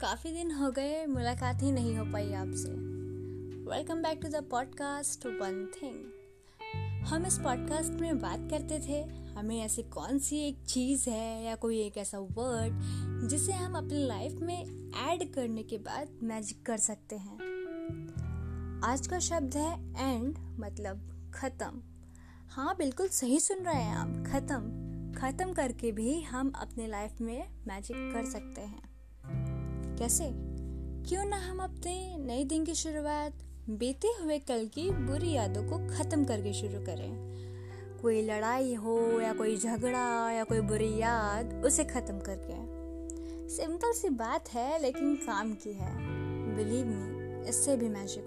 काफ़ी दिन हो गए, मुलाकात ही नहीं हो पाई आपसे। Welcome back to the podcast one thing हम इस पॉडकास्ट में बात करते थे, हमें ऐसी कौन सी एक चीज़ है या कोई एक ऐसा वर्ड जिसे हम अपनी लाइफ में ऐड करने के बाद मैजिक कर सकते हैं। आज का शब्द है एंड मतलब ख़त्म। हाँ बिल्कुल सही सुन रहे हैं आप, ख़त्म। ख़त्म करके भी हम अपने लाइफ में मैजिक कर सकते हैं। कैसे? क्यों ना हम अपने नए दिन की शुरुआत बीते हुए कल की बुरी यादों को ख़त्म करके शुरू करें। कोई लड़ाई हो, या कोई झगड़ा, या कोई बुरी याद, उसे ख़त्म करके। सिंपल सी बात है, लेकिन काम की है। बिलीव मी, इससे भी मैजिक